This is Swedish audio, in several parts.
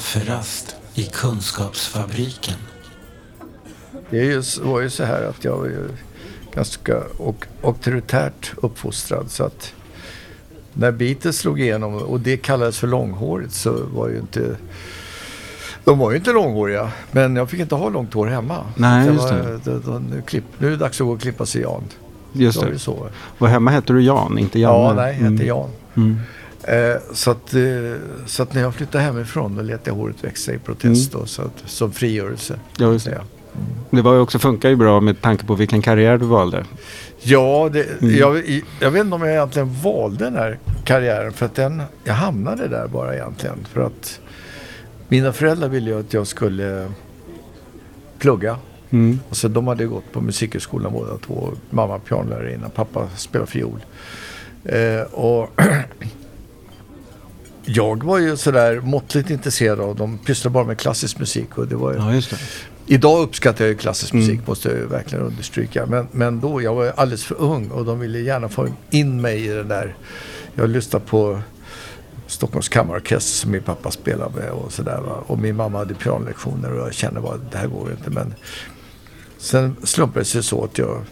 kafferast i Kunskapsfabriken. Det var ju så här att jag var ju ganska auktoritärt uppfostrad. Så att när Beatles slog igenom och det kallades för långhårigt så var ju inte de var ju inte långhåriga, men jag fick inte ha långt hår hemma. Nej, det just var, det. det, det, nu, klipp, nu är det dags att gå och klippa sig Jan. Just det. det så. Och hemma hette du Jan, inte Janne? Ja, nej, jag hette Mm. Jan. Mm. Eh, så, att, eh, så att när jag flyttade hemifrån då lät jag håret växa i protest Mm. då, så att, som frigörelse. Ja, just det. Ja, Det var ju också, funkar ju bra med tanke på vilken karriär du valde. ja det, Mm. jag, jag vet inte om jag egentligen valde den här karriären för att den, jag hamnade där bara egentligen. För att mina föräldrar ville ju att jag skulle plugga. Mm. Och så de hade gått på musikhögskolan båda två. Mamma pianolärarinna, pappa spelade fiol. Eh, och jag var ju sådär måttligt intresserad av dem. Pysslade bara med klassisk musik. Och det var ju, Ja, just det. Idag uppskattar jag ju klassisk musik Mm. måste jag ju verkligen understryka. Men, men då, jag var alldeles för ung och de ville gärna få in mig i det där. Jag lyssnade på Stockholms kammarorkester som min pappa spelade med och sådär. Och min mamma hade pianolektioner och jag kände bara det här går ju inte. Men sen slumpade det sig så att jag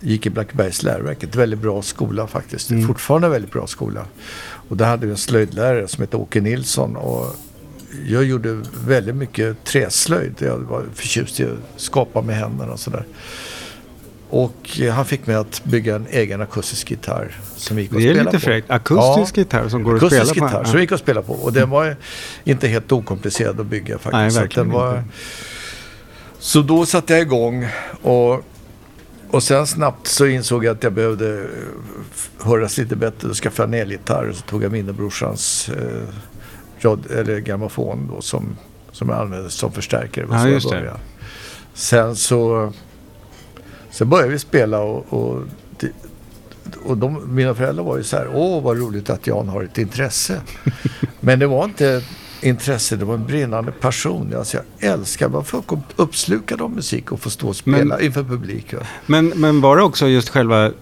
gick i Blackebergs läroverk. Ett väldigt bra skola faktiskt. Mm. Fortfarande en väldigt bra skola. Och där hade vi en slöjdlärare som hette Åke Nilsson. Och jag gjorde väldigt mycket träslöjd. Jag var förtjust i att skapa med händerna och sådär. Och han fick mig att bygga en egen akustisk gitarr som vi gick och Det är spelade lite på. fräckt. Akustisk gitarr som går att Akustisk spela på. gitarr Ja. som vi gick och spelade på. Och den var inte helt okomplicerad att bygga faktiskt. Nej, Så verkligen den var... inte. Så då satte jag igång och, och sen snabbt så insåg jag att jag behövde eh, höras lite bättre. Då skaffade jag en elgitarr och så tog jag minne-brorsans eh, rad, eller grammofon då som, som jag använde som förstärkare. Ja, just det. Sen så, så började vi spela och, och, och de, mina föräldrar var ju så här, åh vad roligt att Jan har ett intresse. Men det var inte intresse, det var en brinnande passion. Alltså jag älskar vad folk är uppslukade av musik och få stå och spela inför publik. va. Men, men var det också just själva...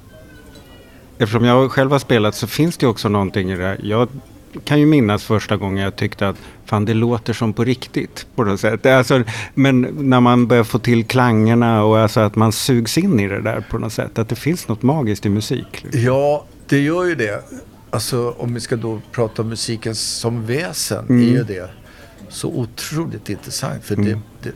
Eftersom jag själv har spelat så finns det också någonting i det här. Jag kan ju minnas första gången jag tyckte att fan det låter som på riktigt på något sätt. Alltså, men när man börjar få till klangerna och alltså att man sugs in i det där på något sätt. Att det finns något magiskt i musik. liksom. Ja, det gör ju det. Alltså om vi ska då prata om musiken som väsen, Mm. är ju det så otroligt intressant. För Mm. det, det,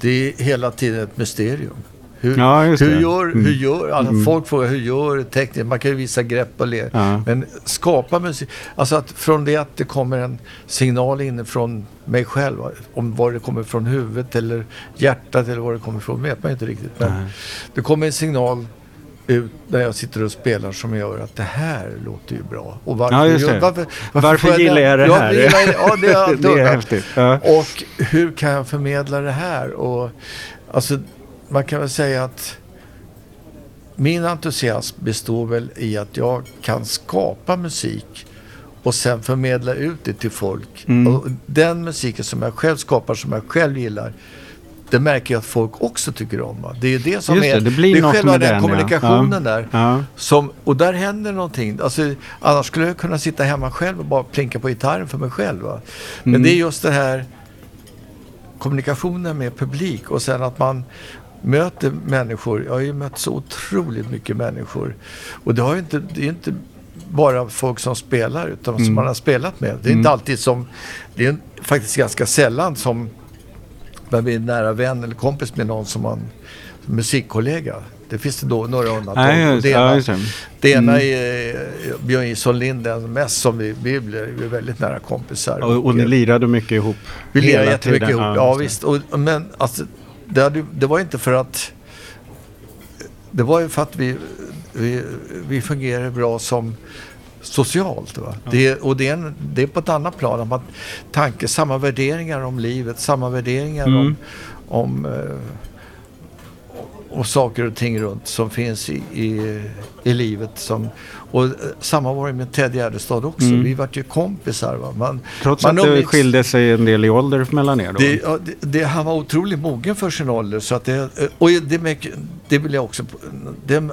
det är hela tiden ett mysterium. Hur, Ja, hur gör, Mm. hur gör, alltså Mm. folk frågar hur gör tekniker? Man kan ju visa grepp och le. Ja. Men skapa musik, alltså att från det att det kommer en signal inifrån mig själv, om var det kommer från huvudet eller hjärtat eller var det kommer ifrån vet man inte riktigt. Men Nej. det kommer en signal ut när jag sitter och spelar som gör att det här låter ju bra. Och varför, Ja, just det. varför, Varför får gillar jag det här? jag- Ja, det, är det är häftigt. Ja. Och hur kan jag förmedla det här? Och, alltså, man kan väl säga att min entusiasm består väl i att jag kan skapa musik och sen förmedla ut det till folk. Mm. Och den musiken som jag själv skapar, som jag själv gillar, det märker jag att folk också tycker om. Va? Det är det som Just är, det, det blir något själva med den den, kommunikationen Ja. där. Ja. Som, och där händer någonting. Alltså, annars skulle jag kunna sitta hemma själv och bara plinka på gitarren för mig själv. Va? Men Mm. det är just det här kommunikationen med publik och sen att man möter människor. Jag har ju mött så otroligt mycket människor. Och det, har ju inte, det är inte bara folk som spelar utan Mm. som man har spelat med. Det är inte alltid som, det är faktiskt ganska sällan som man blir nära vän eller kompis med någon som man musikkollega. Det finns det då några undantag. Och just, det ja, ena, just det. ena Mm. är eh, Björn Jonsson Lind, den mest som vi, vi blev vi är väldigt nära kompisar. Och, och ni lirade mycket ihop? Vi lirade jättemycket tiden. ihop, ja, det. visst. Och, men alltså, det, hade, det var inte för att... Det var ju för att vi, vi, vi fungerar bra som socialt. Va? Det, och det är, en, det är på ett annat plan. Att man, tanke, samma värderingar om livet, samma värderingar Mm. om, om eh, och saker och ting runt som finns i, i, i livet. Som, och eh, samma var det med Ted Gärdestad också. Mm. Vi vart ju kompisar. Va? Man, Trots man att det skilde sig en del i ålder mellan er då? det, ja, det, det, han var otroligt mogen för sin ålder. Så att det, och det, det vill jag också... Det,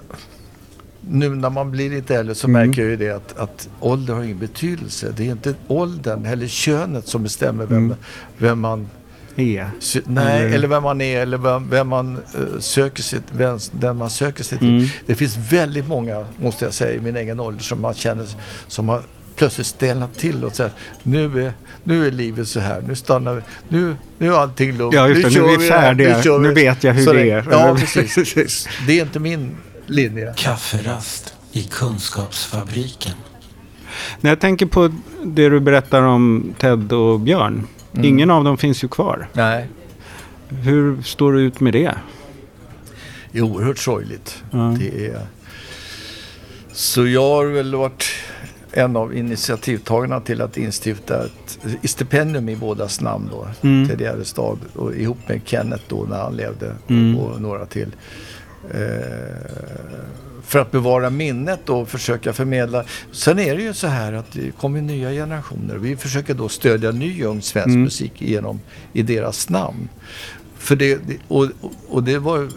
nu när man blir lite äldre så Mm. märker jag ju det att, att ålder har ingen betydelse. Det är inte åldern eller könet som bestämmer vem, Mm. vem man. Sö- Nej, Eller- eller, vem man är eller vem, vem man eh, söker sig, vem, den man söker sig till. Mm. Det finns väldigt många, måste jag säga, i min egen ålder som man känner som har plötsligt stelnat till och säger nu är, nu är livet så här, nu stannar vi, nu, nu är allting lugnt. Ja, just det, nu är kör vi färdiga. Nu vi vet jag hur så det är. Ja, precis. Det är inte min linje. Kafferast i Kunskapsfabriken. När jag tänker på det du berättar om Ted och Björn. Mm. Ingen av dem finns ju kvar. Nej, Hur står du ut med det? det är oerhört sorgligt. Ja. Det är... Så jag har väl varit en av initiativtagarna till att instifta ett stipendium i bådas namn då. Mm. Ted Gärdestad och ihop med Kenneth då när han levde Mm. och några till. Eh, för att bevara minnet och försöka förmedla. Sen är det ju så här att det kommer nya generationer. Vi försöker då stödja ny ung svensk Mm. musik genom, i deras namn. För det, och, och det var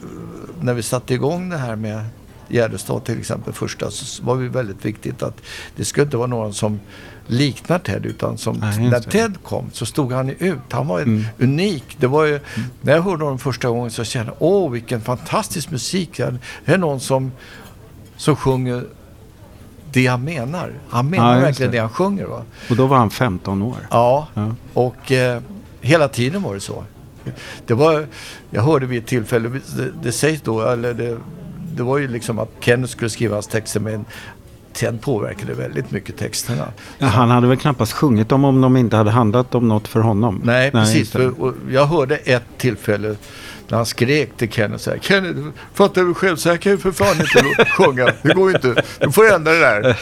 när vi satte igång det här med Gärdestad till exempel första så var det väldigt viktigt att det skulle inte vara någon som liknar Ted utan som just när. Ted kom så stod han ut. Han var Mm. unik. Det var ju, När jag hörde honom första gången så kände jag åh vilken fantastisk musik. Det är någon som, som sjunger det han menar. Han menar just verkligen det. det. han sjunger. Va? Och då var han 15 år. Ja, Ja. och eh, hela tiden var det så. Det var, jag hörde vid ett tillfälle, det, det sägs då, eller det, det var ju liksom att Kenneth skulle skriva hans texter men Ted påverkade väldigt mycket texterna. Ja, Han hade väl knappast sjungit dem om de inte hade handlat om något för honom. Nej, precis. just det. För, och jag hörde ett tillfälle när han skrek till Kenneth så här. Kenneth, fattar du själv så här kan ju för fan inte sjunga. Det går ju inte. Du får ändra det där.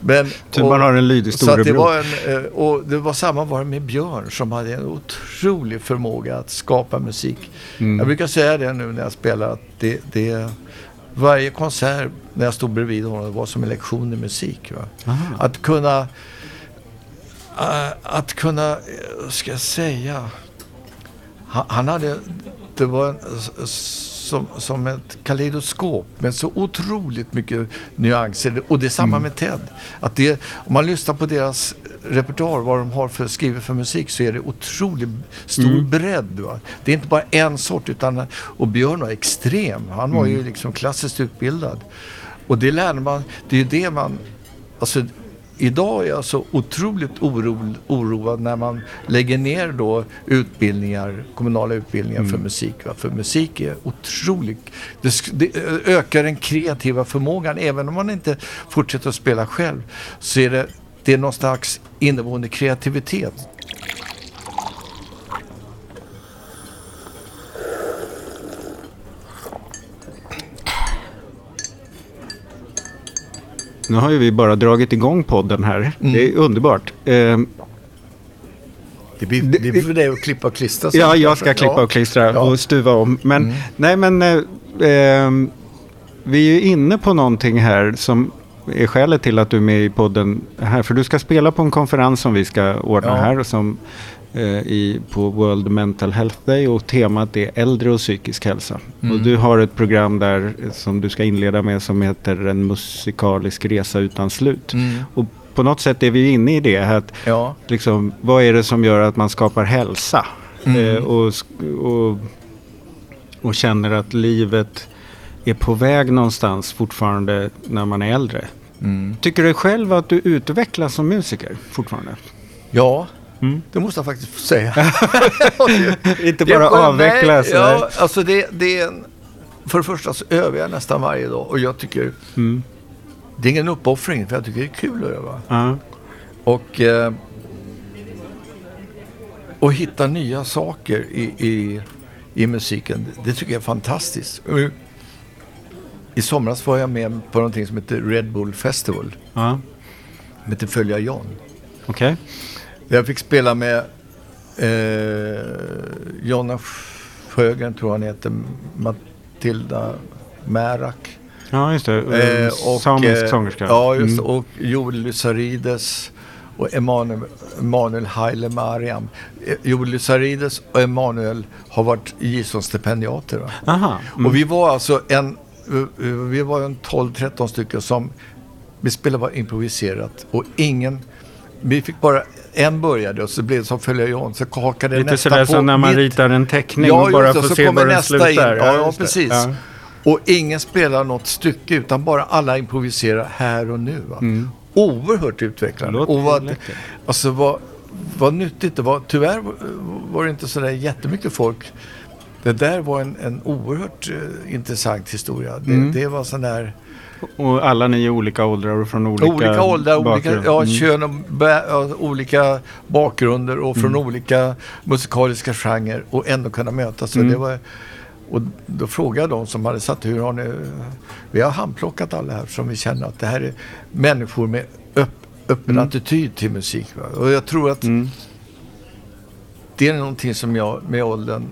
Men, Tur man har en lydig storebror. eh, Och det var samma var med Björn som hade en otrolig förmåga att skapa musik. Mm. Jag brukar säga det nu när jag spelar att det, det varje konsert när jag stod bredvid honom var som en lektion i musik. Att kunna eh, att kunna, eh, ska jag säga, han, han hade, det var en, som, som ett kaleidoskop med så otroligt mycket nyanser. Och det är samma med Ted. Att det, om man lyssnar på deras repertoar, vad de har för skrivet för musik, så är det otroligt stor bredd. Va? Det är inte bara en sort, utan, och Björn var extrem. Han var ju liksom klassiskt utbildad. Och det lärde man, det är ju det man, alltså Idag är jag så otroligt oro, oroad när man lägger ner då utbildningar, kommunala utbildningar för musik. Va? För musik är otroligt, det, det ökar den kreativa förmågan. Även om man inte fortsätter att spela själv så är det, det är någon slags inneboende kreativitet. Nu har ju vi bara dragit igång podden här. Mm. Det är underbart. Eh, Det blir, Det- blir för dig att klippa och klistra. ja, jag ska klippa och klistra Ja. och stuva om. Men, Mm. nej, men eh, ehm, vi är ju inne på någonting här som är skälet till att du är med i podden här. För du ska spela på en konferens som vi ska ordna Ja. här som, eh, i, på World Mental Health Day och temat är äldre och psykisk hälsa. Mm. Och du har ett program där eh, som du ska inleda med som heter En musikalisk resa utan slut. Mm. Och på något sätt är vi inne i det att Ja. liksom, vad är det som gör att man skapar hälsa? Mm. Eh, och, och, och känner att livet är på väg någonstans fortfarande när man är äldre. Mm. Tycker du själv att du utvecklas som musiker fortfarande? Ja, Mm. det måste jag faktiskt säga. Inte bara skönt. avvecklas? Nej, ja, alltså det, det är en, För det första så övar jag nästan varje dag och jag tycker Mm. det är ingen uppoffring för jag tycker det är kul att öva. Ja. Och, eh, och hitta nya saker i, i, i musiken. Det tycker jag är fantastiskt. Och I somras var jag med på någonting som heter Red Bull Festival. ja. Som heter Följa John. Okej. Jag fick spela med eh, Jonna Sjögren, tror han heter, Matilda Märak. Ja, just det. Eh, Eh, Samisk sångerska. Ja, just. Mm. Och Joel Lysarides och Emanuel, Emanuel Haile Mariam. Eh, Joel Lysarides och Emanuel har varit Gison-stipendiater. Mm. Och vi var alltså en, vi- var en 12-13 stycken som vi spelade bara improviserat och ingen vi fick bara en började och så blev det som följer on. Så hakade Lite nästa sådär på som när man mitt- ritar en teckning Ja, och bara får se var den slutar. in. Ja, ja det. precis. Ja. Och ingen spelar något stycke utan bara alla improviserar här och nu. Va? Oerhört utvecklande. Mm. Låter och vad, alltså vad, vad nyttigt det var. Tyvärr var det inte sådär jättemycket folk. Det där var en, en oerhört eh, intressant historia. Det, Mm. det var sån där Och alla ni i olika åldrar och från olika, olika, åldrar, olika bakgrund. ja, Mm. kön och bä, ja, olika bakgrunder och från olika musikaliska genrer och ändå kunna mötas. Så Mm. det var, och då frågade jag de som hade satt hur har ni... Vi har handplockat alla här som vi känner att det här är människor med öpp, öppen attityd till musik. Va? Och jag tror att Mm. det är någonting som jag med åldern,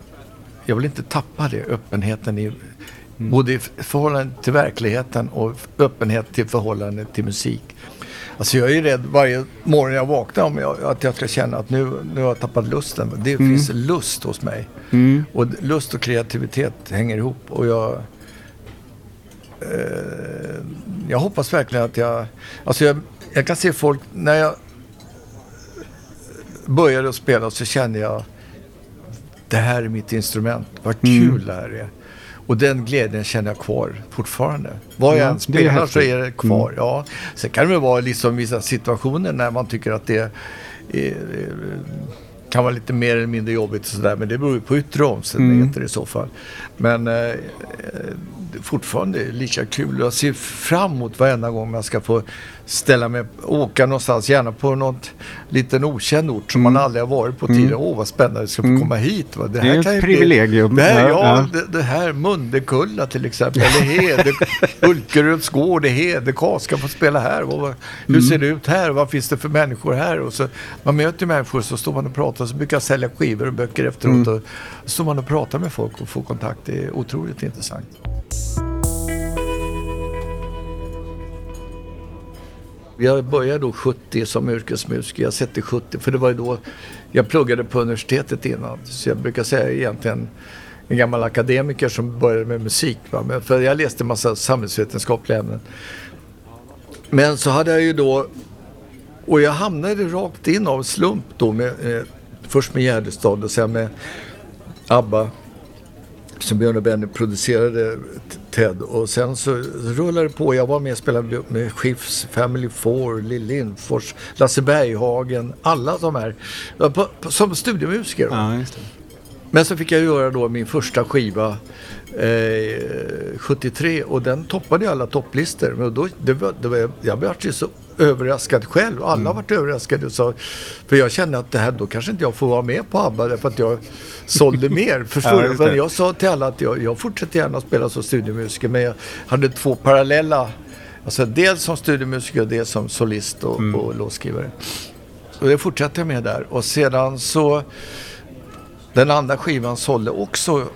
jag vill inte tappa det, öppenheten i både i förhållande till verkligheten och öppenhet till förhållande till musik. Alltså jag är ju rädd varje morgon jag vaknar om jag, att jag ska känna att nu, nu har jag tappat lusten. Det finns lust hos mig. Mm. Och lust och kreativitet hänger ihop. Och jag, eh, jag hoppas verkligen att jag... Alltså jag, jag kan se folk... När jag började att spela så kände jag det här är mitt instrument. Vad kul det här är. Och den glädjen känner jag kvar fortfarande. Vad jag Ja, än det är spelar så. Mm. är det kvar. Ja. Sen kan det vara liksom vissa situationer när man tycker att det är, kan vara lite mer eller mindre jobbigt och sådär. Men det beror ju på yttre omständigheter i så fall. Men eh, eh, det är fortfarande lika kul. Jag ser fram emot varenda gång jag ska få ställa mig, åka någonstans, gärna på något liten okänd ort som man aldrig har varit på tidigare. Åh, vad spännande, jag ska få komma hit. Va? Det är ett kan ju privilegium. Bli, det här, Ja, ja. Det, det här Mundekulla till exempel, eller Hede, Ulkeröds gård i Hedekas ska få spela här. Vad- hur Mm. ser det ut här? Vad finns det för människor här? Och så, man möter människor så står man och pratar, så brukar jag sälja skivor och böcker efteråt. Mm. Och så står man och pratar med folk och får kontakt. Det är otroligt intressant. Jag började då 70 som yrkesmusiker. Jag sätter 70 för det var ju då jag pluggade på universitetet innan. Så jag brukar säga egentligen en gammal akademiker som började med musik. Va? Men för jag läste en massa samhällsvetenskapliga ämnen. Men så hade jag ju då, och jag hamnade rakt in av slump då med, eh, först med Gärdestad och sen med ABBA som Björn och Benny producerade Ted och sen så rullade det på. Jag var med och spelade med Schiffs, Family Four, Lill Lindfors, Lasse Berghagen, alla de här. På, på, som studiomusiker. Ja. Men så fick jag göra då min första skiva eh, 73 och den toppade alla topplistor. Men då, det var, det var, jag blev så överraskad själv. Alla Mm. varit överraskade. och för jag kände att det här, då kanske inte jag får vara med på ABBA därför att jag sålde mer. Förstår Ja, Men jag sa till alla att jag, jag fortsätter gärna att spela som studiomusiker men jag hade två parallella Alltså dels som studiomusiker och dels som solist och, Mm. och låtskrivare. Och det fortsatte jag med där. Och sedan så den andra skivan sålde också,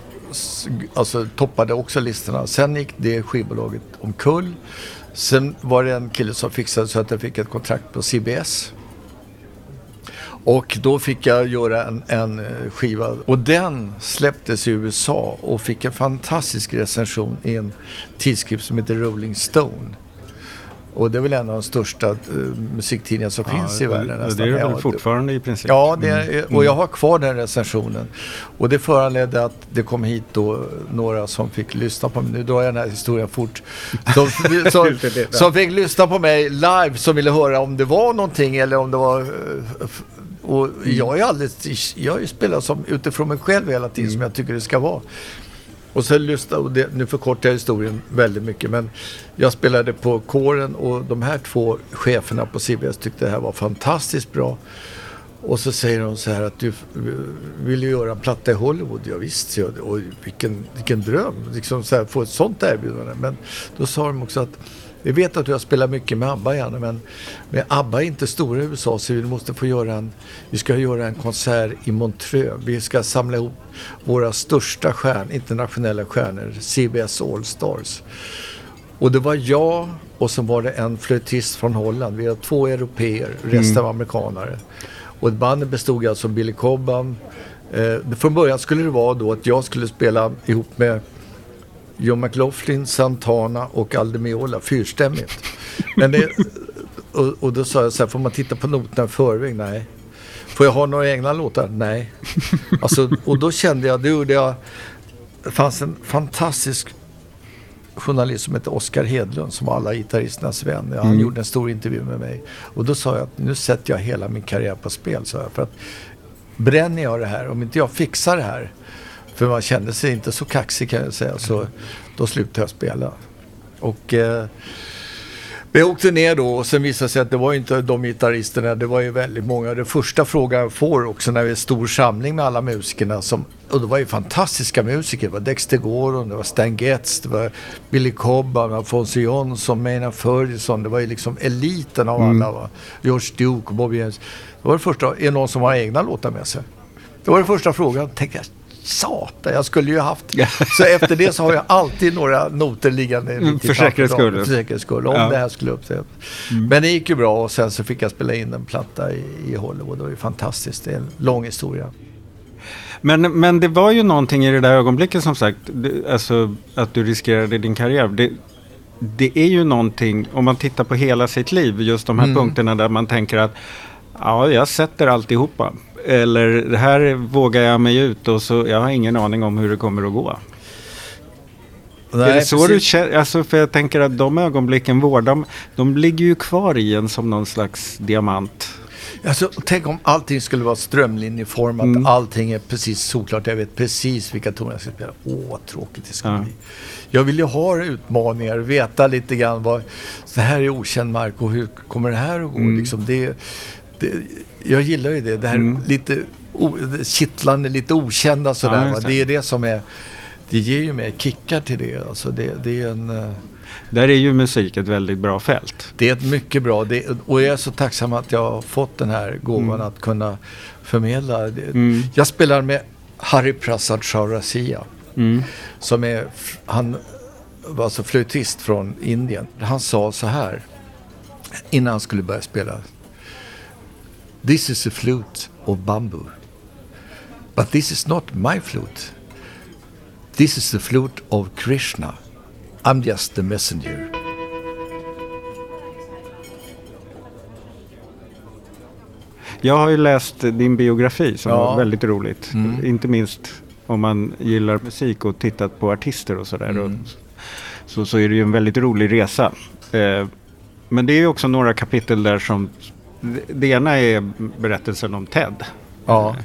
alltså toppade också listorna. Sen gick det skivbolaget omkull. Sen var det en kille som fixade så att jag fick ett kontrakt på CBS. Och då fick jag göra en, en eh, skiva och den släpptes i USA och fick en fantastisk recension i en tidskrift som heter Rolling Stone. Och det är väl en av de största eh, musiktidningarna som finns i världen och nästan. Det är det Ja, väl det- fortfarande i princip? Ja, det är, och jag har kvar den recensionen. Och det föranledde att det kom hit då några som fick lyssna på mig. Nu drar jag den här historien fort. Som, som, som fick lyssna på mig live som ville höra om det var någonting eller om det var... eh, Och jag är alldeles, jag spelat som, utifrån mig själv hela tiden som jag tycker det ska vara. Och sen lyssna, och det, nu förkortar jag historien väldigt mycket men jag spelade på kåren och de här två cheferna på CBS tyckte det här var fantastiskt bra. Och så säger de så här att du vill ju göra en platta i Hollywood. Ja, visst, jag, och vilken, vilken dröm, liksom så här, få ett sånt erbjudande. Men då sa de också att vi vet att du har spelat mycket med ABBA gärna, men med ABBA är inte stora i USA så vi måste få göra en, vi ska göra en konsert i Montreux. Vi ska samla ihop våra största stjärn, internationella stjärnor, CBS All Stars. Och det var jag och så var det en flöjtist från Holland. Vi har två europeer, resten var amerikanare. Och bandet bestod alltså av Billy Cobham. Eh, från början skulle det vara då att jag skulle spela ihop med John McLaughlin, Santana och Aldemiola fyrstämmigt. Men det, och, och då sa jag så här, får man titta på noterna i förväg? Nej. Får jag ha några egna låtar? Nej. Alltså, och då kände jag, då gjorde jag, det fanns en fantastisk journalist som heter Oskar Hedlund som var alla gitarristernas vän. Han Mm. gjorde en stor intervju med mig. Och då sa jag att nu sätter jag hela min karriär på spel. Så jag, för att bränner jag det här, om inte jag fixar det här, för man kände sig inte så kaxig kan jag säga, så då slutade jag spela. Och eh, vi åkte ner då och sen visade det sig att det var inte de gitarristerna, det var ju väldigt många. Det första frågan jag får också när vi är stor samling med alla musikerna, som, och det var ju fantastiska musiker. Det var Dexter Gordon, det var Stan Getz, det var Billy Cobham, Alfonso Jonsson, Maynard Ferguson. Det var ju liksom eliten av alla. Va? George Duke Bobby James. Det var det första, är det någon som har egna låtar med sig? Det var den första frågan. Tänkte jag, satan, jag skulle ju haft. Så efter det så har jag alltid några noter liggande. Mm, mitt i för säkerhets skull. För säkerhets skull, om Ja. det här skulle uppstå. Men det gick ju bra och sen så fick jag spela in en platta i, i Hollywood. Det var ju fantastiskt. Det är en lång historia. Men, men det var ju någonting i det där ögonblicket som sagt, det, alltså att du riskerade din karriär. Det, det är ju någonting, om man tittar på hela sitt liv, just de här Mm. punkterna där man tänker att ja, jag sätter alltihopa. Eller det här vågar jag mig ut och så jag har ingen aning om hur det kommer att gå. är det så du känner? Alltså för jag tänker att de ögonblicken vårdar, de ligger ju kvar i en som någon slags diamant. Alltså, tänk om allting skulle vara strömlinjeformat. Mm. Allting är precis såklart. Jag vet precis vilka toner jag ska spela. Åh, vad tråkigt det ska Ja. bli. Jag vill ju ha utmaningar, veta lite grann vad... Så här är okänd mark och hur kommer det här att gå? Mm. Liksom det, det, jag gillar ju det. Det här Mm. lite o, kittlande, lite okända sådär. Ja, det. är det som är... Det ger ju mig kickar till det. Alltså det, det är en... eh, Där är ju musik ett väldigt bra fält. det är ett mycket bra, det, och jag är så tacksam att jag har fått den här gåvan att kunna förmedla. Mm. Jag spelar med Harry Prasad Chaurasia Mm. som är, han var alltså flöjtist från Indien. Han sa så här innan han skulle börja spela. This is a flute of bamboo. But this is not my flute. This is the flute of Krishna. I'm just the messenger. Jag har ju läst din biografi som Ja. var väldigt roligt. Mm. Inte minst om man gillar musik och tittat på artister och sådär. Mm. Så, så är det ju en väldigt rolig resa. Eh, men det är ju också några kapitel där som... Det, ena är berättelsen om Ted. Ja.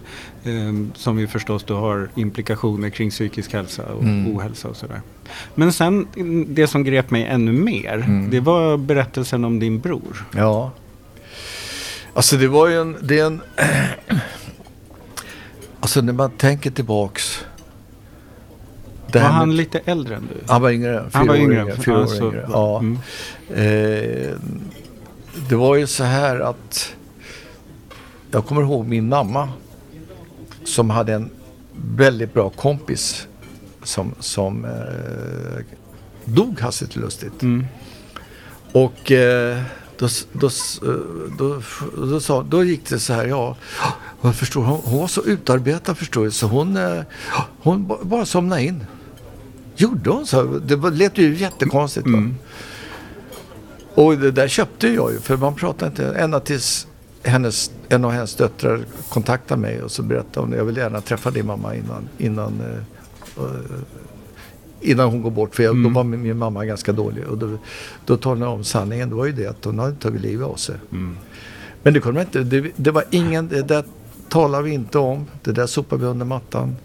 Eh, som ju förstås då har implikationer kring psykisk hälsa och Mm. ohälsa och sådär. Men sen det som grep mig ännu mer. Mm. Det var berättelsen om din bror. Ja. Alltså det var ju en... Det är en alltså när man tänker tillbaks. Det var han med- lite äldre än du? han var yngre. Fyra Han var yngre. yngre. Fyra år Alltså, yngre. Ja. mm. Eh, det var ju så här att jag kommer ihåg min mamma som hade en väldigt bra kompis som, som eh, dog hastigt och lustigt. Mm. Och eh, då, då, då, då, sa, då gick det så här, ja, jag förstår, hon, hon var så utarbetad förstår du, så hon, eh, hon ba- bara somnade in. Gjorde hon så? Det lät ju jättekonstigt. Mm. Och det där köpte jag ju, för man pratade inte, ända tills hennes, en av hennes döttrar kontaktade mig och så berättade hon, jag vill gärna träffa din mamma innan, innan, eh, eh, innan hon går bort. För jag, Mm. då var min, min mamma ganska dålig. Och då, då talade jag om sanningen, det var ju det att hon hade tagit livet av sig. Mm. Men det kunde man inte, det, det var ingen, det där talar vi inte om, det där sopar vi under mattan.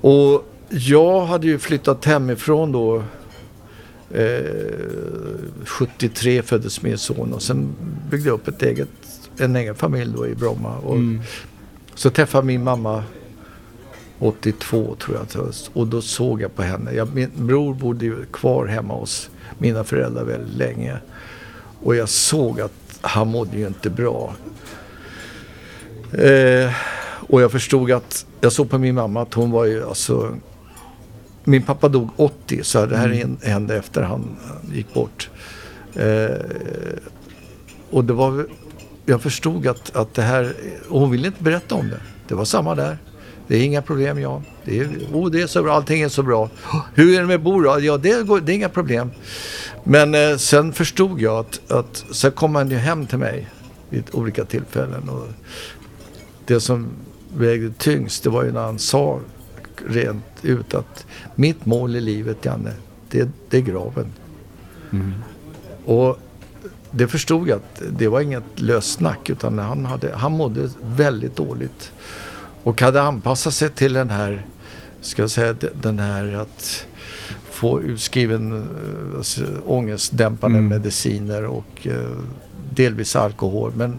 Och jag hade ju flyttat hemifrån då. Eh, 73 föddes min son och sen byggde jag upp ett eget, en egen familj då i Bromma. Och Mm. Så träffade min mamma 82 tror jag och då såg jag på henne. Jag, min bror bodde ju kvar hemma hos mina föräldrar väldigt länge. Och jag såg att han mådde ju inte bra. Eh, och jag förstod att, jag såg på min mamma att hon var ju alltså, min pappa dog 80 så det här Mm. hände efter han gick bort. Eh, och det var, jag förstod att, att det här, och hon ville inte berätta om det. Det var samma där. Det är inga problem, ja. Det är, oh, det är så bra, allting är så bra. Hur är det med Bo då? Ja, det, går, det är inga problem. Men eh, sen förstod jag att, att sen kom han ju hem till mig vid olika tillfällen. Och det som vägde tyngst, det var ju när han sa rent ut att mitt mål i livet, Janne, det, det är graven. Mm. Och det förstod jag att det var inget löst snack utan han, hade, han mådde väldigt dåligt. Och hade anpassat sig till den här, ska jag säga, den här att få utskriven äh, alltså, ångestdämpande Mm. mediciner och äh, delvis alkohol. Men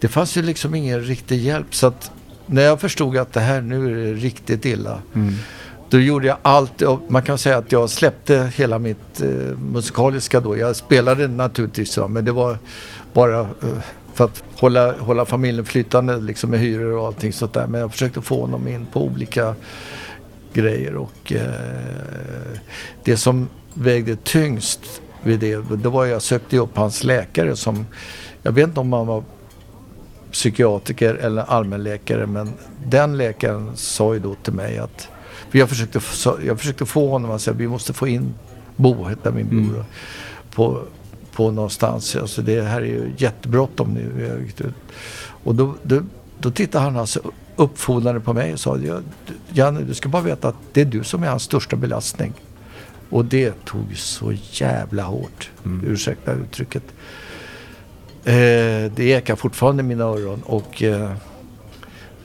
det fanns ju liksom ingen riktig hjälp. Så att när jag förstod att det här nu är det riktigt illa. Mm. Då gjorde jag allt. Man kan säga att jag släppte hela mitt eh, musikaliska då. Jag spelade naturligtvis så, men det var bara eh, för att hålla, hålla familjen flytande liksom med hyror och allting sånt där. Men jag försökte få honom in på olika grejer och eh, det som vägde tyngst vid det, det var jag sökte upp hans läkare som, jag vet inte om han var psykiatriker eller allmänläkare men den läkaren sa ju då till mig att för jag försökte, jag försökte få honom att säga vi måste få in Bo, hette min bror, Mm. på, på någonstans. Alltså det här är ju jättebråttom nu. Och då, då, då tittade han alltså uppfordrande på mig och sa "Ja, du- Janne du ska bara veta att det är du som är hans största belastning. Och det tog så jävla hårt. Mm. Ursäkta uttrycket. Eh, det ekar fortfarande i mina öron och eh,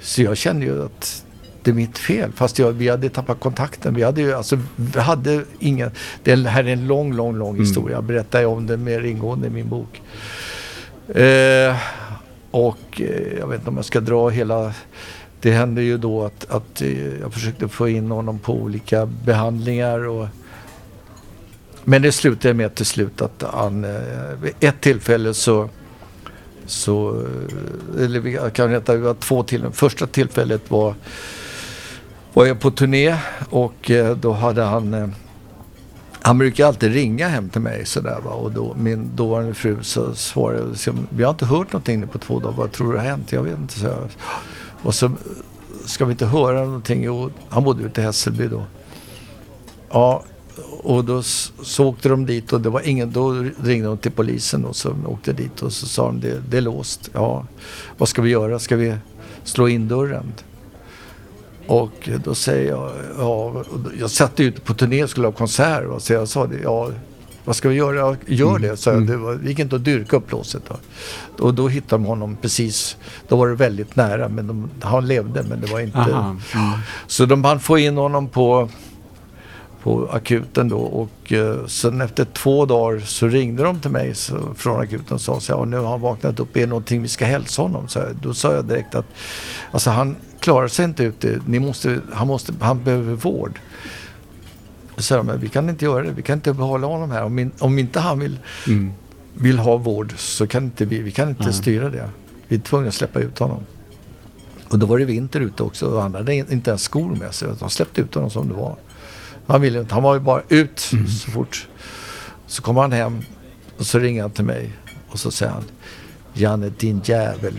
så jag kände ju att det är mitt fel. Fast jag, vi hade tappat kontakten. Vi hade ju alltså, vi hade ingen, det här är en lång, lång, lång Mm. historia. Jag berättar ju om det mer ingående i min bok. Eh, och eh, jag vet inte om jag ska dra hela det hände ju då att, att eh, jag försökte få in honom på olika behandlingar. Och, men det slutade med till slut att han, vid ett tillfälle så, så eh, eller vi kan rätta, vi var två till. Första tillfället var, var jag på turné och eh, då hade han eh, han brukar alltid ringa hem till mig sådär va. Och då, min dåvarande fru så svarade jag, liksom, vi har inte hört någonting nu på två dagar. Vad tror du har hänt? Jag vet inte. Så jag. Och så ska vi inte höra någonting. Jo, han bodde ute i Hässelby då. Ja, och då så åkte de dit och det var ingen, då ringde de till polisen och så åkte dit och så sa de det, det är låst. Ja, vad ska vi göra? Ska vi slå in dörren? Och då säger jag, ja, jag satt ute på turné och skulle ha konsert. va, Så jag sa det, ja, vad ska vi göra? Gör det, så jag. Det, var, gick inte att dyrka upp låset. Då. Och då hittade de honom precis, då var det väldigt nära. Men de, han levde, men det var inte... Aha. Mm. Så de hann få in honom på, på akuten då och eh, sen efter två dagar så ringde de till mig så, från akuten och sa så här, "Ja, nu har han vaknat upp, är det någonting vi ska hälsa honom? Så här, då sa jag direkt att alltså, han klarar sig inte ute, Ni måste, han, måste, han behöver vård. Så de, men vi kan inte göra det, vi kan inte behålla honom här. Om, in, om inte han vill, Mm. vill ha vård så kan inte vi, vi kan inte Nej. styra det. Vi är tvungna att släppa ut honom. Och då var det vinter ute också och han hade inte ens skor med sig. De släppte ut honom som det var. Han ville inte, han var ju bara ut så fort. Så kom han hem och så ringer han till mig och så säger han Janne din jävel.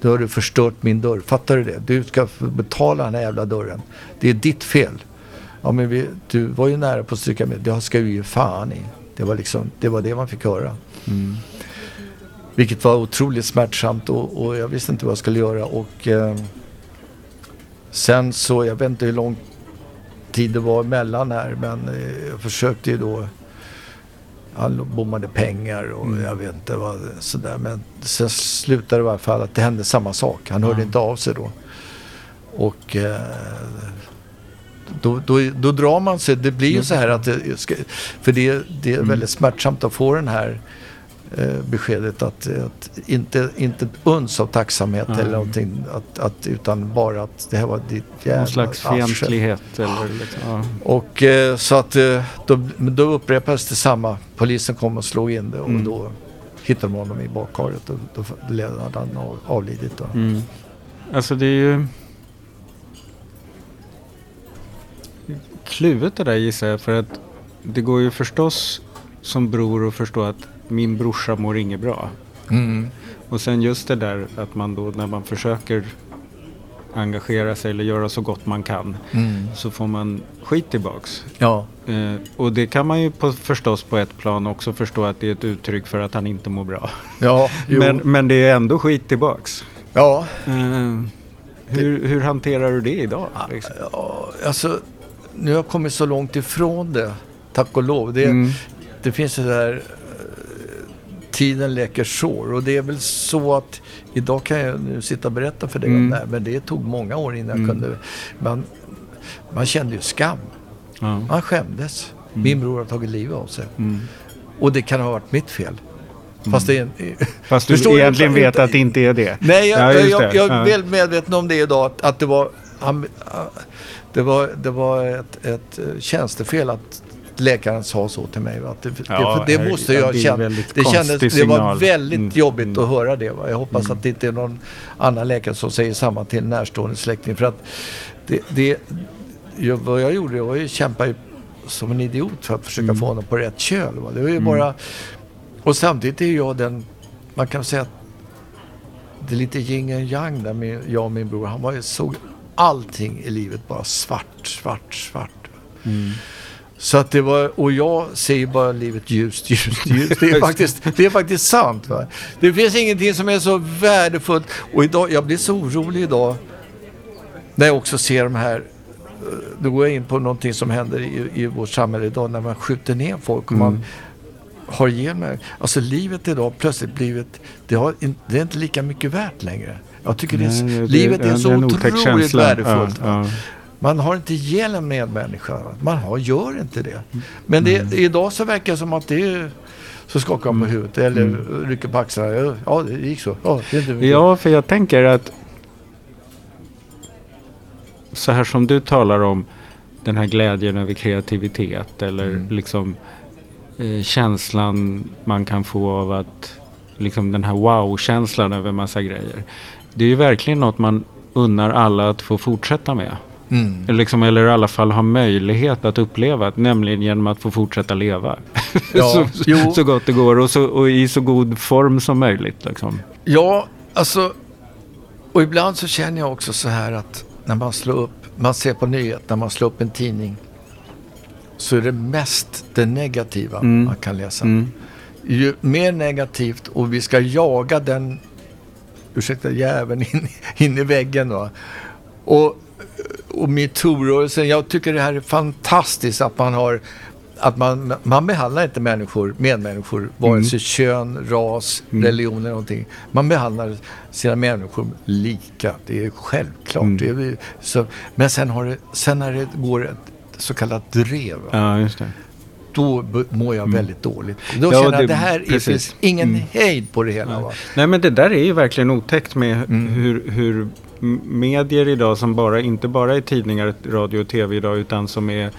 Nu har du förstört min dörr. Fattar du det? Du ska betala den här jävla dörren. Det är ditt fel. Ja men vi, du var ju nära på att stryka med. Det ska vi ju fan i. Det var liksom, det var det man fick höra. Mm. Vilket var otroligt smärtsamt och, och jag visste inte vad jag skulle göra. Och eh, sen så, jag vet inte hur lång tid det var emellan här men eh, jag försökte ju då. Han bommade pengar och Mm. jag vet inte vad sådär. Men sen slutade det i alla fall att det hände samma sak. Han hörde Ja. inte av sig då. Och eh, då, då, då drar man sig. Det blir ju så här att det ska, för det, det är Mm. väldigt smärtsamt att få den här eh, beskedet att, att inte, inte ett uns av tacksamhet Nej. eller någonting. Att, att, utan bara att det här var ditt jävla Någon slags arsel. fientlighet eller liksom, ja. Och eh, så att eh, då, då upprepades det samma. Polisen kom och slog in det och Mm. då hittade de honom i bakharet och då hade han av- avlidit. Då. Mm. Alltså det är ju kluvet det där gissar jag för att det går ju förstås som bror att förstå att min brorsa mår inget bra. Mm. Och sen just det där att man då när man försöker engagera sig eller göra så gott man kan så får man skit tillbaks. Ja. Eh, och det kan man ju på, förstås på ett plan också förstå att det är ett uttryck för att han inte mår bra. Ja. Men, men det är ändå skit tillbaks. ja. Eh, hur, hur hanterar du det idag? Liksom? ja, alltså nu har jag kommit så långt ifrån det, tack och lov. Det, Mm. det finns det där tiden leker sår och det är väl så att idag kan jag nu sitta och berätta för dig om Mm. det här, men det tog många år innan jag Mm. kunde. Man, man kände ju skam. Ja. Man skämdes. Min bror har tagit livet av sig. Mm. Och det kan ha varit mitt fel. Fast det är en, Fast du Förstår du? egentligen vet att det inte är det. Nej, jag, Ja, jag, jag, jag är väl medveten om det idag. Att, att det var, han, det var, det var ett, ett eh, tjänstefel att läkaren sa så till mig. Att det, Ja, det, det måste ja, jag känna. Det, kändes, det var väldigt Mm. jobbigt Mm. att höra det. Va. Jag hoppas att det inte är någon annan läkare som säger samma till en närstående släkting. För att det, det, jag, vad jag gjorde var ju kämpa som en idiot för att försöka Mm. få honom på rätt köl. Va. Det var ju bara... Och samtidigt är jag den... Man kan säga att det är lite yin och yang där med jag och min bror. Han var såg allting i livet bara svart, svart, svart. Mm. Så att det var, och jag ser bara livet ljust, ljust, ljust. Det är faktiskt, det är faktiskt sant. Va? Det finns ingenting som är så värdefullt. Och idag, jag blir så orolig idag när jag också ser de här eh, då går jag in på någonting som händer i, i vårt samhälle idag när man skjuter ner folk och man har ihjäl mig. Alltså livet idag plötsligt blivit, det, har, det är inte lika mycket värt längre. Jag tycker det är, Nej, det- livet det- är det så en otäck otroligt känsla. värdefullt. Ja, ja. Man har inte ihjäl en medmänniska. Man har, gör inte det. Men det, Mm. idag så verkar det som att det är så skakar man på huvudet eller rycker på axlarna. Ja, det gick så. Ja, det. Ja, för jag tänker att så här som du talar om den här glädjen över kreativitet eller Mm. liksom eh, känslan man kan få av att liksom den här wow-känslan över massa grejer. Det är ju verkligen något man unnar alla att få fortsätta med. Mm. Eller, liksom, eller i alla fall ha möjlighet att uppleva, nämligen genom att få fortsätta leva. Ja, så, så gott det går och, så, och i så god form som möjligt. Liksom. Ja, alltså. Och ibland så känner jag också så här att när man slår upp, man ser på nyheter, när man slår upp en tidning. Så är det mest det negativa Mm. man kan läsa. Mm. Ju mer negativt och vi ska jaga den, ursäkta jäveln, in, in i väggen. Va? Och, och metoo-rörelsen, jag tycker det här är fantastiskt att man har att man, man behandlar inte människor, medmänniskor, vare Mm. sig kön, ras, religion eller någonting. Man behandlar sina människor lika. Det är självklart. Mm. Det är, så, men sen, har det, sen när det går ett så kallat drev? Ja, just det. då mår jag väldigt dåligt. Då Ja, känner jag att det här är, finns ingen Mm. hejd på det hela. Va? Nej men det där är ju verkligen otäckt med Mm. hur, hur medier idag som bara, inte bara är tidningar, radio och tv idag utan som är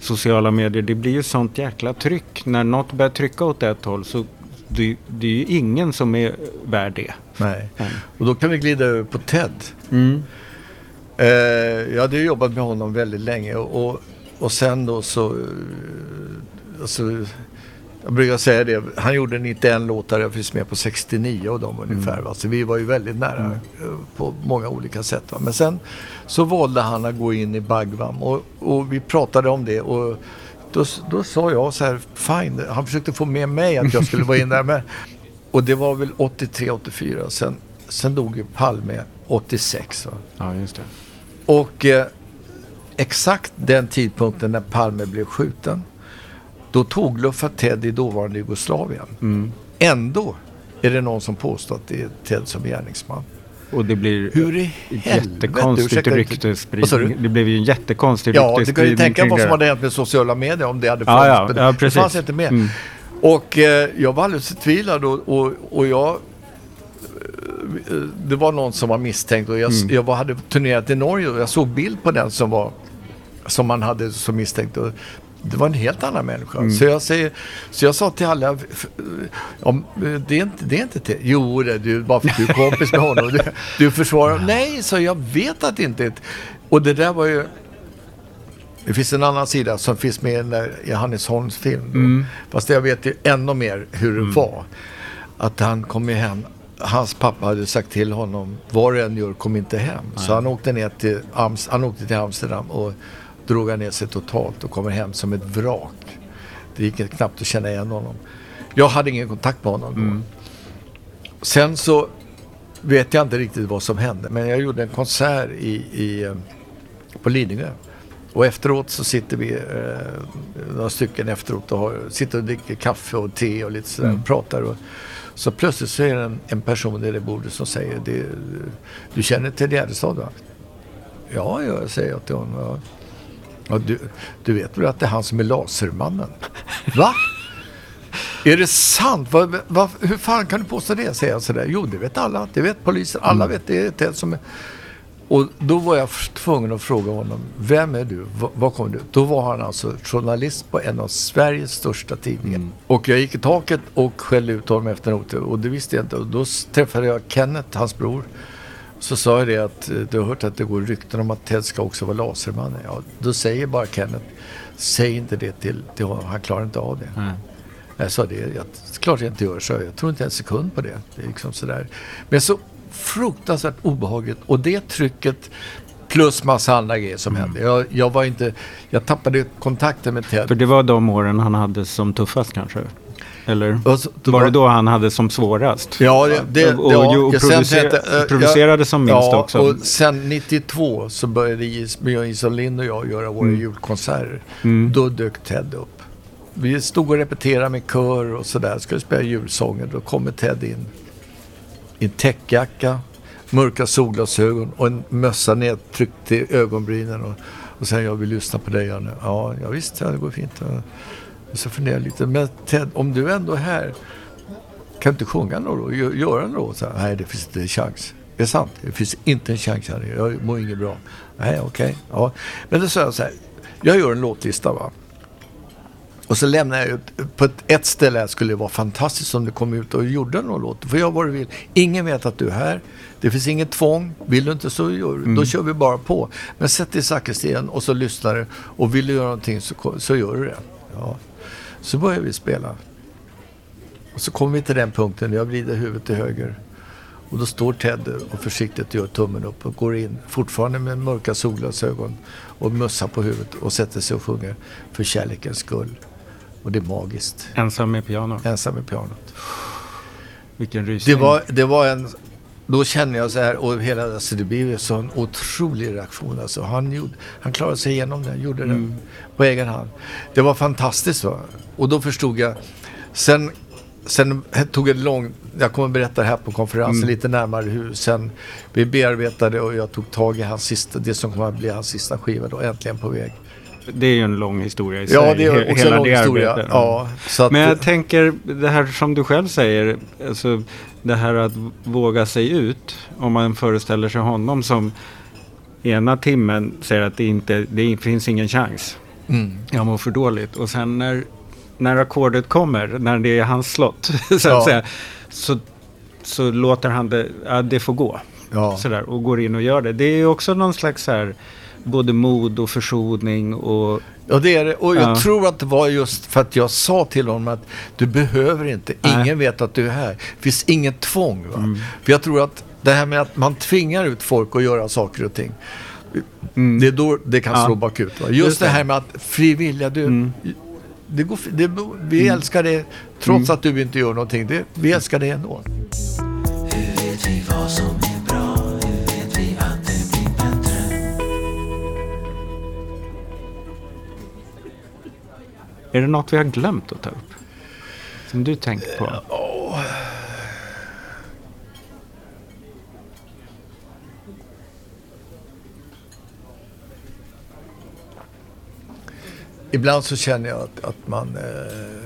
sociala medier. Det blir ju sånt jäkla tryck. När något börjar trycka åt ett håll så det, det är ju ingen som är värd det. Nej. Nej. Och då kan vi glida över på Ted. Mm. Eh, jag hade jobbat med honom väldigt länge och, och, och sen då så... eh, Alltså, jag brukar säga det, han gjorde 91 låtar, jag finns med på 69 av dem ungefär. Va? Så vi var ju väldigt nära eh, på många olika sätt. Va? Men sen så valde han att gå in i Bagvam och, och vi pratade om det. Och då, då sa jag så här, fine, han försökte få med mig att jag skulle vara in där. Men, och det var väl 83, 84. Sen, sen dog ju Palme 86. Va? Ja, just det. Och eh, exakt den tidpunkten när Palme blev skjuten, då tågluffar Ted i dåvarande Jugoslavien. Mm. Ändå är det någon som påstår att det är Ted som är gärningsman. Och det blir Hur i jättekonstigt ryktesspridning. Det blev ju en jättekonstig Ja, du kan ju ryktesspridning tänka vad som hade hänt med sociala medier om det hade Ja, funnits. ja, men ja, det fanns inte med. Mm. Och eh, jag var alldeles förtvivlad och, och, och jag eh, det var någon som var misstänkt och jag, Mm. jag hade turnerat i Norge och jag såg bild på den som var som man hade som misstänkt. Och det var en helt annan människa. Mm. Så, jag säger, så jag sa till alla, om, det är inte det. Är inte det. Jo, det du, bara för att du är kompis med honom. Du, du försvarar. Nej, så jag vet att det inte är. Och det där var ju det finns en annan sida som finns med i Hannes Holms film. Mm. Fast jag vet ju ännu mer hur det var. Att han kom ju hem hans pappa hade sagt till honom, vad du än gör, kom inte hem. Så han åkte ner till, Ams, han åkte till Amsterdam och drog ner sig totalt och kommer hem som ett vrak. Det gick knappt att känna igen honom. Jag hade ingen kontakt med honom då. Sen så vet jag inte riktigt vad som hände. Men jag gjorde en konsert i, i, eh, på Lidingö. Och efteråt så sitter vi, eh, några stycken efteråt och har, sitter och dricker kaffe och te och lite sådär och pratar. Och, så plötsligt så är det en, en person i det bordet som säger, det, du känner till Gärdestad va? Ja, ja, säger jag till honom. Ja. Ja, du, du vet väl att det är han som är Lasermannen? Va? Är det sant? Va, va, hur fan kan du påstå det? Säger jag sådär. Jo, det vet alla. Det vet polisen. Alla vet det. är Ted som är... Och då var jag tvungen att fråga honom. Vem är du? Va- Var kommer du? Då var han alltså journalist på en av Sveriges största tidningar. Och jag gick i taket och skällde ut honom efter noter. Och det visste jag inte. Och då träffade jag Kenneth, hans bror. Så sa jag det att eh, du har hört att det går rykten om att Ted ska också vara lasermannen. Ja, då säger bara Kenneth, säg inte det till, till honom. Han klarar inte av det. Nej. Jag sa det, jag, klart jag inte gör så. Jag tror inte en sekund på det. Det är liksom sådär. Men så fruktansvärt obehagligt. Och det trycket plus massa andra grejer som hände. Jag, jag var inte, jag tappade kontakten med Ted. För det var de åren han hade som tuffast kanske? Eller Och så- då var var- det då han hade som svårast? Ja, det, det, och, ja, och, och sen eh, producerade som minst ja, också. och sen 92 så började Björn Isol Lind och jag göra våra julkonserter. Mm. Då dök Ted upp. Vi stod och repeterade med kör och sådär. Skulle spela julsånger. Då kommer Ted in. I en täckjacka, mörka solglasögon och en mössa nedtryckt till ögonbrynen. Och, och sen, jag vill lyssna på dig Janne. Ja, ja visst, ja, det går fint. Ja. Och så funderade jag lite. Men Ted, om du ändå är här. Kan du inte sjunga några då? Gö- Göra då? Så här, Nej, det finns inte en chans. Det är sant. Det finns inte en chans här. Jag mår inget bra. Nej, okej. Ja. Men då sa jag så här. Jag gör en låtlista va. Och så lämnar jag ut på ett, ett ställe här skulle det vara fantastiskt om du kom ut och gjorde någon låt. För jag vad du vill. Ingen vet att du är här. Det finns inget tvång. Vill du inte så gör du. Då kör vi bara på. Men sätt dig i sakristien och så lyssnar du. Och vill du göra någonting så, så gör du det. Ja. Så börjar vi spela. Och så kommer vi till den punkten jag vrider huvudet till höger. Och då står Ted och försiktigt gör tummen upp och går in, fortfarande med mörka solglasögon och mössa på huvudet och sätter sig och sjunger För kärlekens skull. Och det är magiskt. Ensam med piano. Ensam med pianot. Vilken Det rysning. var, det var en... Då kände jag så här och hela, alltså det blev en otrolig reaktion. Alltså han, gjorde, han klarade sig igenom det, gjorde det på egen hand. Det var fantastiskt va. Och då förstod jag. Sen, sen tog det lång, jag kommer berätta det här på konferensen lite närmare hur sen vi bearbetade och jag tog tag i hans sista, det som kommer att bli hans sista skiva då, Äntligen på väg. Det är ju en lång historia i sig. Ja, det är också en lång historia. Ja, att, Men jag tänker, det här som du själv säger, alltså det här att våga sig ut. Om man föreställer sig honom som ena timmen säger att det inte det finns ingen chans. mm, Jag mår för dåligt. Och sen när, när ackordet kommer, när det är hans slott, så att Ja. säga, så, så låter han det, ja, det får gå. ja. Sådär, och går in och gör det. Det är också någon slags så här, både mod och försoning och Ja, det är det. Och jag Ja. tror att det var just för att jag sa till honom att du behöver inte. Nej. Ingen vet att du är här. Det finns inget tvång. Va? Mm. För jag tror att det här med att man tvingar ut folk att göra saker och ting. Det är då det kan Mm. Ja. slå bakut. Va? Just, Just det det. här med att frivilliga, du, Mm. det går, det, vi älskar det trots att du inte gör någonting. Det, vi älskar det ändå. Hur vet vi vad som Är det något vi har glömt att ta upp? Som du tänkt på? Ibland så känner jag att, att man... Eh,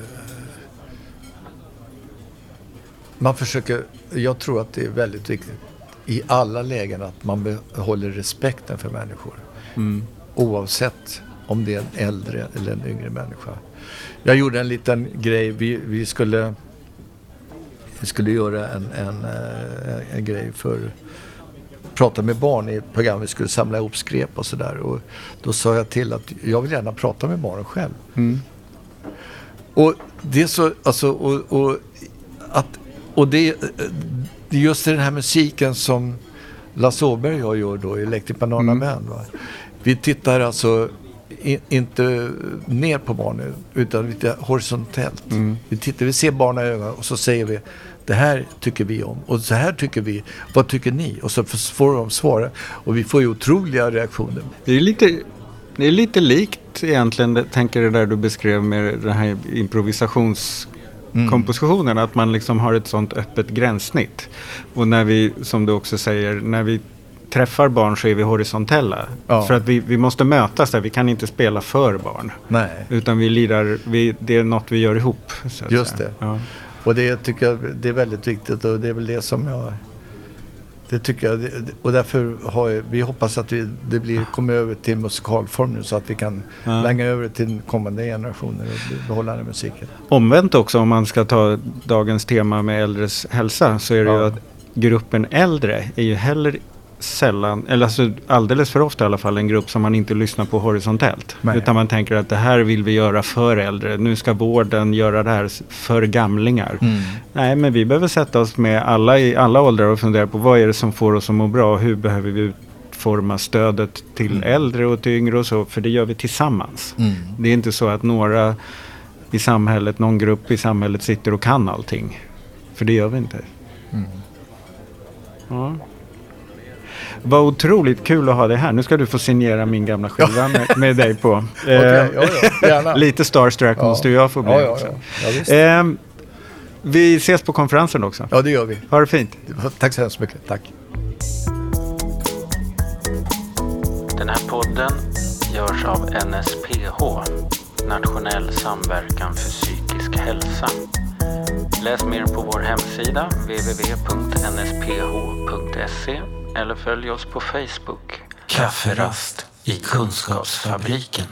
man försöker... Jag tror att det är väldigt viktigt i alla lägen att man behåller respekten för människor. Mm. Oavsett om det är en äldre eller en yngre människa. Jag gjorde en liten grej. Vi, vi, skulle, vi skulle göra en, en, eh, en grej för prata med barn i ett program. Vi skulle samla ihop skräp och sådär. Och då sa jag till att jag vill gärna prata med barnen själv. Mm. Och det är så, alltså, och, och, att, och det, det är just den här musiken som Lasse Åberg och jag gör då i Electric Banana Mm. Band. Va? Vi tittar alltså i, inte ner på barnen utan lite horisontellt. Mm. Vi, tittar, vi ser barnen i ögonen och så säger vi det här tycker vi om och så här tycker vi. Vad tycker ni? Och så får de svara och vi får ju otroliga reaktioner. Det är lite, det är lite likt egentligen, tänker det där du beskrev med den här improvisationskompositionen. Att man liksom har ett sånt öppet gränssnitt. Och när vi, som du också säger, när vi träffar barn så är vi horisontella. Ja. För att vi, vi måste mötas där, vi kan inte spela för barn. Nej. Utan vi lirar, vi, det är något vi gör ihop. Just det. Ja. Och det tycker jag det är väldigt viktigt och det är väl det som jag... Det tycker jag. Och därför har jag, vi hoppas att vi, det blir, kommer över till musikalform nu så att vi kan Ja. länga över till kommande generationer och behålla den musiken. Omvänt också om man ska ta dagens tema med äldres hälsa så är det ju Ja. att gruppen äldre är ju heller sällan, eller alltså alldeles för ofta i alla fall, en grupp som man inte lyssnar på horisontellt. Nej. Utan man tänker att det här vill vi göra för äldre. Nu ska vården göra det här för gamlingar. Nej, men vi behöver sätta oss med alla i alla åldrar och fundera på vad är det som får oss att må bra och hur behöver vi utforma stödet till äldre och till yngre och så. För det gör vi tillsammans. Det är inte så att några i samhället, någon grupp i samhället sitter och kan allting. För det gör vi inte. Ja. Vad otroligt kul att ha dig här. Nu ska du få signera min gamla skiva med, med dig på. Eh, Okej, ja, ja, gärna. lite starstruck Ja. måste jag få bli Ja, ja. Ehm, vi ses på konferensen också. Ja, det gör vi. Ha det fint. Tack så hemskt mycket. Tack. Den här podden görs av NSPH, Nationell samverkan för psykisk hälsa. Läs mer på vår hemsida www.nsph.se eller följ oss på Facebook. Kafferast i Kunskapsfabriken.